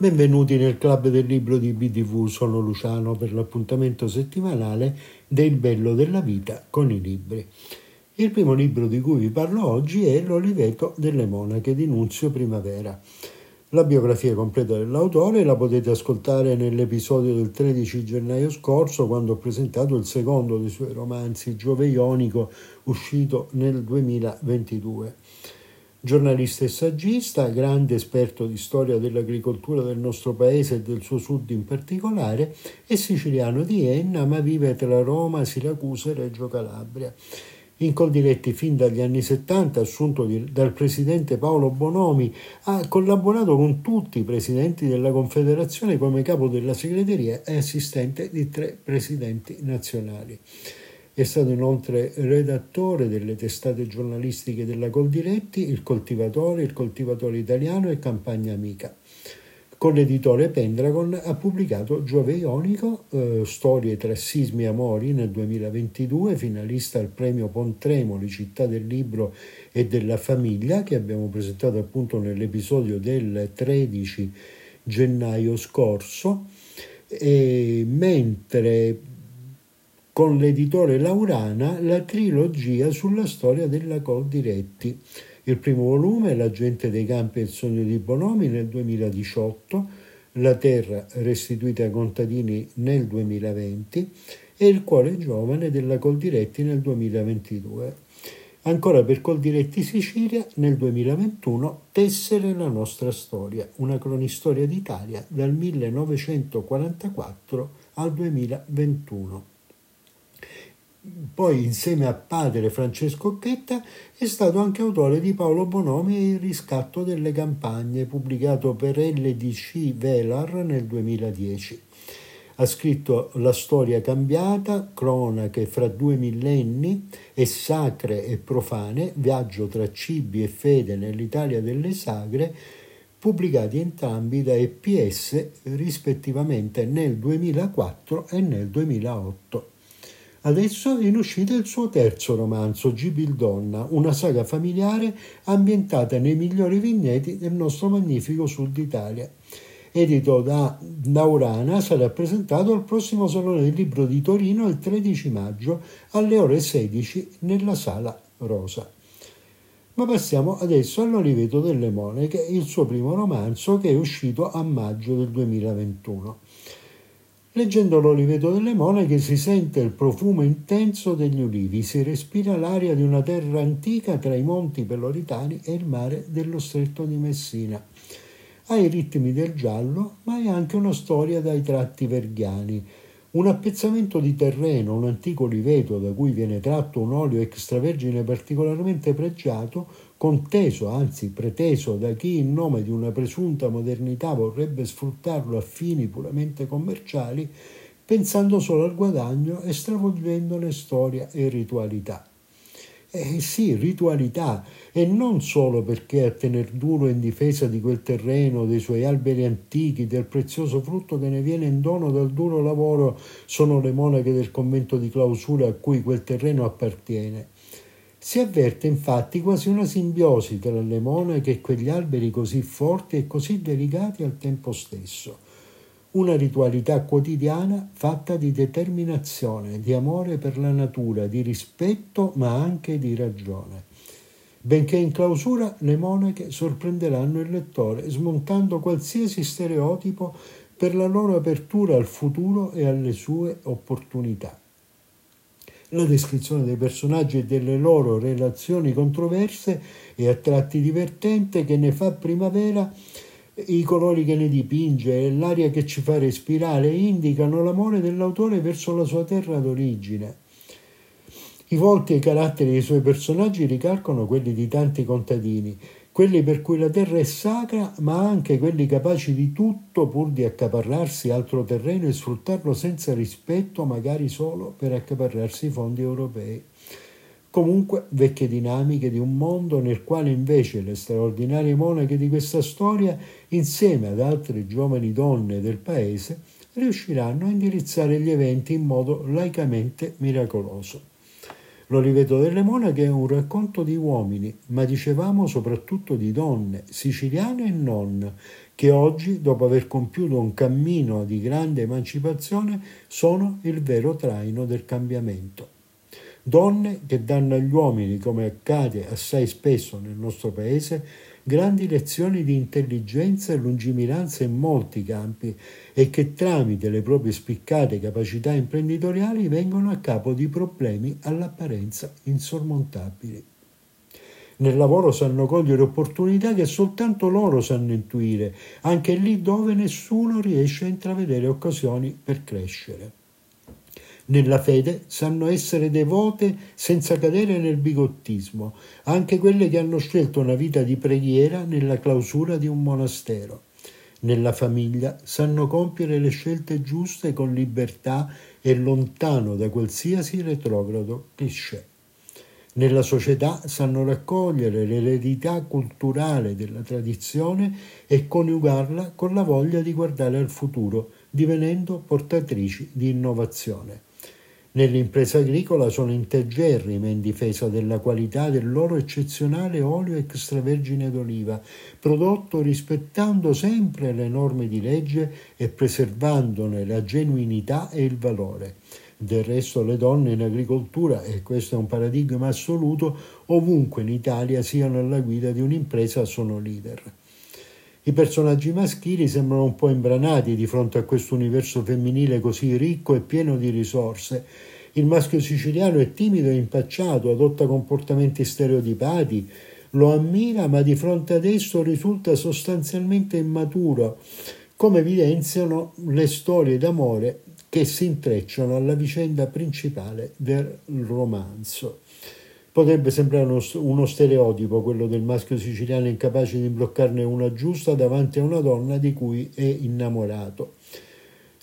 Benvenuti nel club del libro di BTV, sono Luciano per l'appuntamento settimanale del bello della vita con i libri. Il primo libro di cui vi parlo oggi è L'Oliveto delle Monache di Nunzio Primavera. La biografia completa dell'autore la potete ascoltare nell'episodio del 13 gennaio scorso quando ho presentato il secondo dei suoi romanzi, Giove Ionico, uscito nel 2022. Giornalista e saggista, grande esperto di storia dell'agricoltura del nostro paese e del suo sud in particolare, è siciliano di Enna ma vive tra Roma, Siracusa e Reggio Calabria. In Coldiretti fin dagli anni 70, assunto di, dal presidente Paolo Bonomi, ha collaborato con tutti i presidenti della Confederazione come capo della segreteria e assistente di tre presidenti nazionali. È stato inoltre redattore delle testate giornalistiche della Coldiretti, Il Coltivatore, Il Coltivatore Italiano e Campagna Amica. Con l'editore Pendragon ha pubblicato Giove Ionico, eh, Storie tra sismi e amori nel 2022, finalista al premio Pontremoli, Città del Libro e della Famiglia, che abbiamo presentato appunto nell'episodio del 13 gennaio scorso. E mentre con l'editore Laurana la trilogia sulla storia della Coldiretti. Il primo volume, La gente dei campi e il sogno di Bonomi nel 2018, La terra restituita ai contadini nel 2020 e Il cuore giovane della Coldiretti nel 2022. Ancora per Coldiretti Sicilia, nel 2021, Tessere la nostra storia, una cronistoria d'Italia dal 1944 al 2021 poi insieme a padre Francesco Chetta è stato anche autore di Paolo Bonomi e Il riscatto delle campagne, pubblicato per LDC Velar nel 2010. Ha scritto La storia cambiata, cronache fra due millenni e sacre e profane, viaggio tra cibi e fede nell'Italia delle sagre, pubblicati entrambi da EPS rispettivamente nel 2004 e nel 2008. Adesso è in uscita il suo terzo romanzo, Gibildonna, una saga familiare ambientata nei migliori vigneti del nostro magnifico sud Italia. Edito da Naurana, sarà presentato al prossimo Salone del Libro di Torino il 13 maggio alle ore 16 nella Sala Rosa. Ma passiamo adesso all'Oliveto delle Monache, il suo primo romanzo che è uscito a maggio del 2021. Leggendo l'oliveto delle monache si sente il profumo intenso degli ulivi, si respira l'aria di una terra antica tra i monti peloritani e il mare dello stretto di Messina. Ha i ritmi del giallo, ma è anche una storia dai tratti verghiani. Un appezzamento di terreno, un antico oliveto da cui viene tratto un olio extravergine particolarmente pregiato, conteso, anzi preteso da chi in nome di una presunta modernità vorrebbe sfruttarlo a fini puramente commerciali, pensando solo al guadagno e stravolgendone storia e ritualità. Eh sì, ritualità, e non solo perché a tener duro in difesa di quel terreno, dei suoi alberi antichi, del prezioso frutto che ne viene in dono dal duro lavoro, sono le monache del convento di clausura a cui quel terreno appartiene si avverte infatti quasi una simbiosi tra le monache e quegli alberi così forti e così delicati al tempo stesso. Una ritualità quotidiana fatta di determinazione, di amore per la natura, di rispetto ma anche di ragione. Benché in clausura le monache sorprenderanno il lettore smontando qualsiasi stereotipo per la loro apertura al futuro e alle sue opportunità la descrizione dei personaggi e delle loro relazioni controverse e a tratti divertente che ne fa primavera i colori che ne dipinge e l'aria che ci fa respirare indicano l'amore dell'autore verso la sua terra d'origine. I volti e i caratteri dei suoi personaggi ricalcano quelli di tanti contadini quelli per cui la terra è sacra, ma anche quelli capaci di tutto pur di accaparrarsi altro terreno e sfruttarlo senza rispetto, magari solo per accaparrarsi i fondi europei. Comunque, vecchie dinamiche di un mondo nel quale invece le straordinarie monache di questa storia, insieme ad altre giovani donne del paese, riusciranno a indirizzare gli eventi in modo laicamente miracoloso. L'Oliveto delle Monache è un racconto di uomini, ma dicevamo soprattutto di donne, siciliane e non, che oggi, dopo aver compiuto un cammino di grande emancipazione, sono il vero traino del cambiamento. Donne che danno agli uomini, come accade assai spesso nel nostro paese, grandi lezioni di intelligenza e lungimiranza in molti campi e che tramite le proprie spiccate capacità imprenditoriali vengono a capo di problemi all'apparenza insormontabili. Nel lavoro sanno cogliere opportunità che soltanto loro sanno intuire, anche lì dove nessuno riesce a intravedere occasioni per crescere. Nella fede sanno essere devote senza cadere nel bigottismo, anche quelle che hanno scelto una vita di preghiera nella clausura di un monastero. Nella famiglia sanno compiere le scelte giuste con libertà e lontano da qualsiasi retrogrado cliché nella società sanno raccogliere l'eredità culturale della tradizione e coniugarla con la voglia di guardare al futuro, divenendo portatrici di innovazione. Nell'impresa agricola sono integerrime in difesa della qualità del loro eccezionale olio extravergine d'oliva, prodotto rispettando sempre le norme di legge e preservandone la genuinità e il valore. Del resto le donne in agricoltura, e questo è un paradigma assoluto, ovunque in Italia siano alla guida di un'impresa sono leader. I personaggi maschili sembrano un po' imbranati di fronte a questo universo femminile così ricco e pieno di risorse. Il maschio siciliano è timido e impacciato, adotta comportamenti stereotipati, lo ammira ma di fronte ad esso risulta sostanzialmente immaturo, come evidenziano le storie d'amore che si intrecciano alla vicenda principale del romanzo. Potrebbe sembrare uno, uno, stereotipo quello del maschio siciliano incapace di bloccarne una giusta davanti a una donna di cui è innamorato.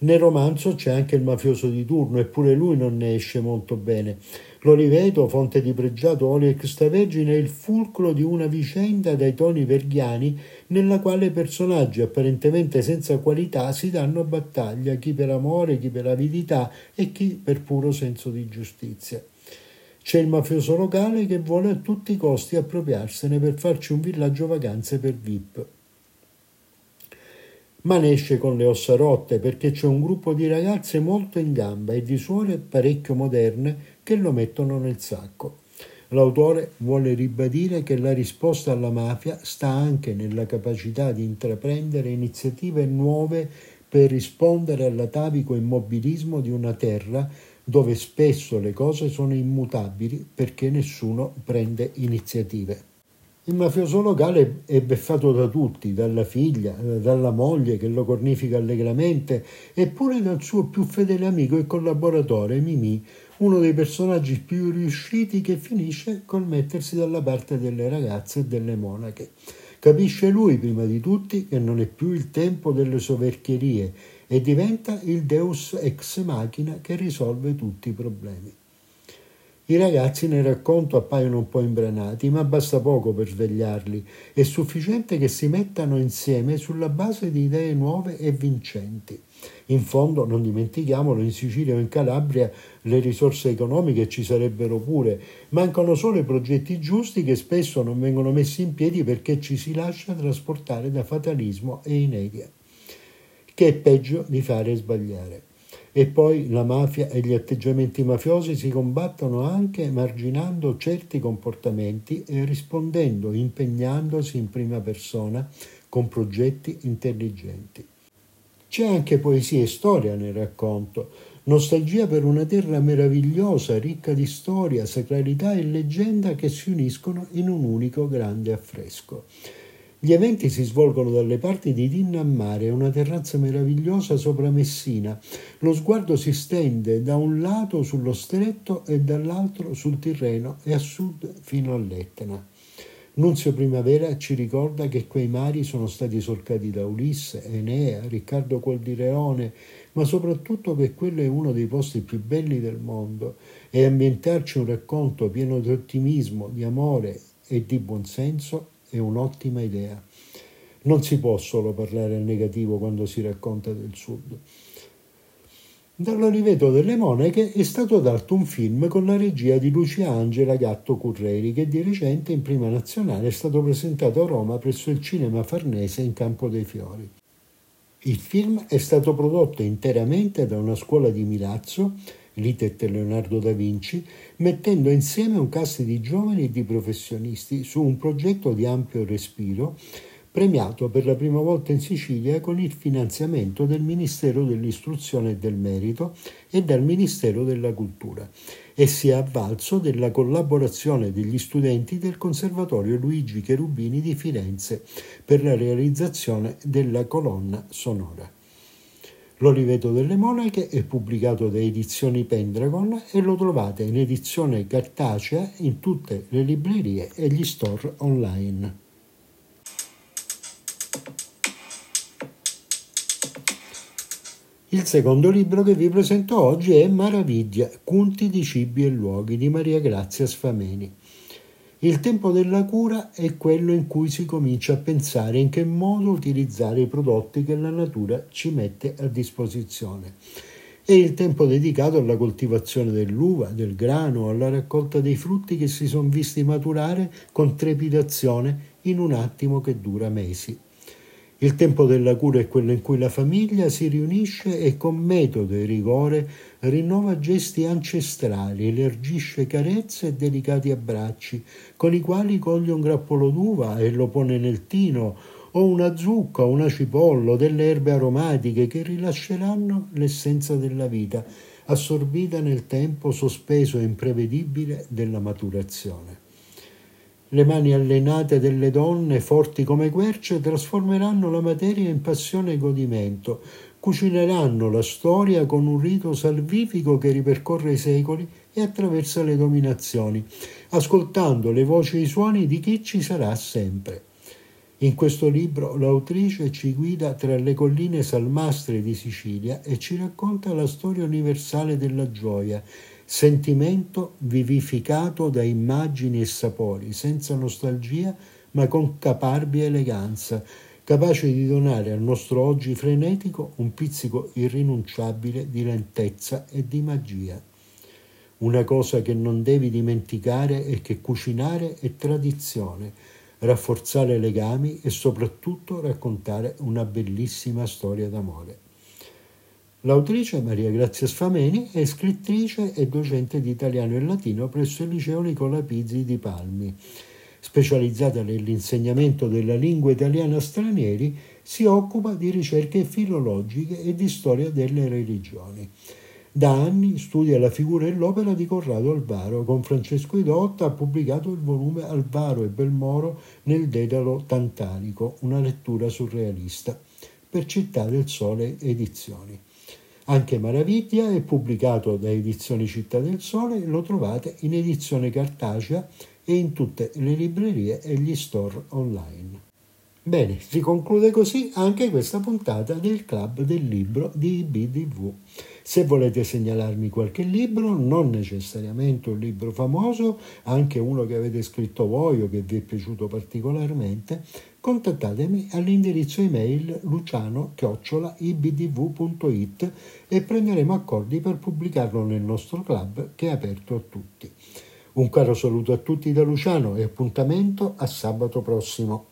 Nel romanzo c'è anche il mafioso di turno, eppure lui non ne esce molto bene. L'Oliveto, fonte di pregiato olio extravergine, è il fulcro di una vicenda dai toni verghiani nella quale personaggi apparentemente senza qualità si danno battaglia, chi per amore, chi per avidità e chi per puro senso di giustizia. C'è il mafioso locale che vuole a tutti i costi appropriarsene per farci un villaggio vacanze per VIP. Ma ne esce con le ossa rotte perché c'è un gruppo di ragazze molto in gamba e di suore parecchio moderne che lo mettono nel sacco. L'autore vuole ribadire che la risposta alla mafia sta anche nella capacità di intraprendere iniziative nuove per rispondere all'atavico immobilismo di una terra dove spesso le cose sono immutabili perché nessuno prende iniziative. Il mafioso locale è beffato da tutti, dalla figlia, dalla moglie che lo cornifica allegramente, eppure dal suo più fedele amico e collaboratore Mimì, uno dei personaggi più riusciti che finisce col mettersi dalla parte delle ragazze e delle monache. Capisce lui prima di tutti che non è più il tempo delle soverchierie e diventa il deus ex machina che risolve tutti i problemi. I ragazzi nel racconto appaiono un po' imbranati, ma basta poco per svegliarli. È sufficiente che si mettano insieme sulla base di idee nuove e vincenti. In fondo, non dimentichiamolo, in Sicilia o in Calabria le risorse economiche ci sarebbero pure. Mancano solo i progetti giusti che spesso non vengono messi in piedi perché ci si lascia trasportare da fatalismo e inedia. Che è peggio di fare sbagliare. E poi la mafia e gli atteggiamenti mafiosi si combattono anche marginando certi comportamenti e rispondendo, impegnandosi in prima persona con progetti intelligenti. C'è anche poesia e storia nel racconto, nostalgia per una terra meravigliosa, ricca di storia, sacralità e leggenda che si uniscono in un unico grande affresco. Gli eventi si svolgono dalle parti di Dinna una terrazza meravigliosa sopra Messina. Lo sguardo si stende da un lato sullo stretto e dall'altro sul Tirreno e a sud fino all'Etna. Nunzio Primavera ci ricorda che quei mari sono stati solcati da Ulisse, Enea, Riccardo Coldireone, ma soprattutto che quello è uno dei posti più belli del mondo e ambientarci un racconto pieno di ottimismo, di amore e di buonsenso è un'ottima idea. Non si può solo parlare al negativo quando si racconta del Sud. Dall'Oliveto delle Monache è stato dato un film con la regia di Lucia Angela Gatto Curreri che di recente in prima nazionale è stato presentato a Roma presso il Cinema Farnese in Campo dei Fiori. Il film è stato prodotto interamente da una scuola di Milazzo, l'ITET Leonardo da Vinci, mettendo insieme un cast di giovani e di professionisti su un progetto di ampio respiro premiato per la prima volta in Sicilia con il finanziamento del Ministero dell'Istruzione e del Merito e dal Ministero della Cultura e si è avvalso della collaborazione degli studenti del Conservatorio Luigi Cherubini di Firenze per la realizzazione della colonna sonora. L'Oliveto delle Monache è pubblicato da Edizioni Pendragon e lo trovate in edizione cartacea in tutte le librerie e gli store online. Il secondo libro che vi presento oggi è Maraviglia, Cunti di cibi e luoghi di Maria Grazia Sfameni. Il tempo della cura è quello in cui si comincia a pensare in che modo utilizzare i prodotti che la natura ci mette a disposizione. È il tempo dedicato alla coltivazione dell'uva, del grano, alla raccolta dei frutti che si sono visti maturare con trepidazione in un attimo che dura mesi. Il tempo della cura è quello in cui la famiglia si riunisce e con metodo e rigore rinnova gesti ancestrali, elargisce carezze e delicati abbracci, con i quali coglie un grappolo d'uva e lo pone nel tino, o una zucca, una cipolla, delle erbe aromatiche che rilasceranno l'essenza della vita, assorbita nel tempo sospeso e imprevedibile della maturazione. Le mani allenate delle donne, forti come querce, trasformeranno la materia in passione e godimento, cucineranno la storia con un rito salvifico che ripercorre i secoli e attraversa le dominazioni, ascoltando le voci e i suoni di chi ci sarà sempre. In questo libro l'autrice ci guida tra le colline salmastre di Sicilia e ci racconta la storia universale della gioia, sentimento vivificato da immagini e sapori, senza nostalgia ma con caparbia eleganza, capace di donare al nostro oggi frenetico un pizzico irrinunciabile di lentezza e di magia. Una cosa che non devi dimenticare è che cucinare è tradizione, rafforzare legami e soprattutto raccontare una bellissima storia d'amore. L'autrice Maria Grazia Sfameni è scrittrice e docente di italiano e latino presso il liceo Nicola Pizzi di Palmi. Specializzata nell'insegnamento della lingua italiana a stranieri, si occupa di ricerche filologiche e di storia delle religioni. Da anni studia la figura e l'opera di Corrado Alvaro. Con Francesco Idotta ha pubblicato il volume Alvaro e Belmoro nel Dedalo Tantalico, una lettura surrealista, per Città del Sole Edizioni. Anche Maraviglia è pubblicato da Edizioni Città del Sole e lo trovate in edizione cartacea e in tutte le librerie e gli store online. Bene, si conclude così anche questa puntata del Club del Libro di IBDV. Se volete segnalarmi qualche libro, non necessariamente un libro famoso, anche uno che avete scritto voi o che vi è piaciuto particolarmente, contattatemi all'indirizzo email luciano-ibdv.it e prenderemo accordi per pubblicarlo nel nostro club che è aperto a tutti. Un caro saluto a tutti da Luciano e appuntamento a sabato prossimo.